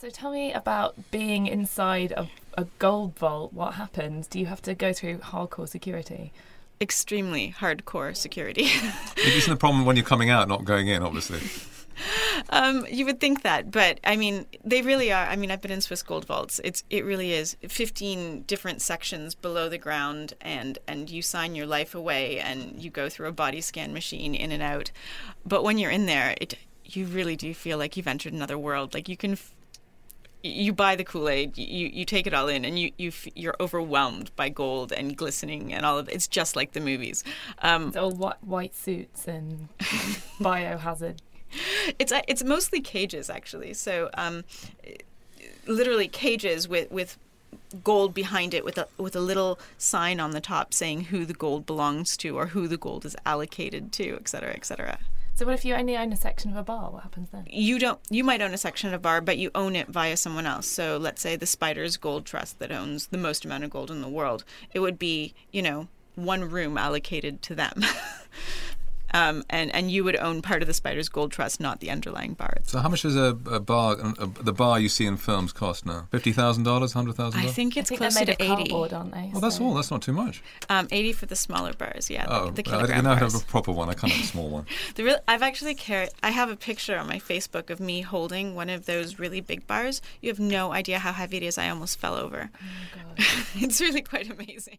So tell me about being inside a, a gold vault. What happens? Do you have to go through hardcore security? Extremely hardcore security. Isn't the problem when you're coming out, not going in, obviously? Um, you would think that, but I mean, they really are. I mean, I've been in Swiss gold vaults. It's it really is 15 different sections below the ground, and and you sign your life away, and you go through a body scan machine in and out. But when you're in there, it you really do feel like you've entered another world. Like you can. F- you buy the Kool Aid, you, you take it all in, and you, you you're overwhelmed by gold and glistening and all of it. It's just like the movies. Um, It's all white, white suits and biohazard. it's uh, it's mostly cages actually. So um, literally cages with with gold behind it with a with a little sign on the top saying who the gold belongs to or who the gold is allocated to, et cetera, et cetera. So what if you only own a section of a bar? What happens then? You don't you might own a section of a bar, but you own it via someone else. So let's say the Spiders Gold Trust that owns the most amount of gold in the world. It would be, you know, one room allocated to them. Um, and and you would own part of the Spiders Gold Trust, not the underlying bar. itself. So how much does a, a bar, a, the bar you see in films cost now? Fifty thousand dollars, hundred thousand I dollars? think I think they're closer made to of eighty. cardboard, aren't they? Well, that's So- all. That's not too much. Um, 80 for the smaller bars, yeah, Oh, the, the I kilogram didn't know I bars. have a proper one. I can't have a small one. The real, I've actually carried. I have a picture on my Facebook of me holding one of those really big bars. You have no idea how heavy it is. I almost fell over. it's really quite amazing.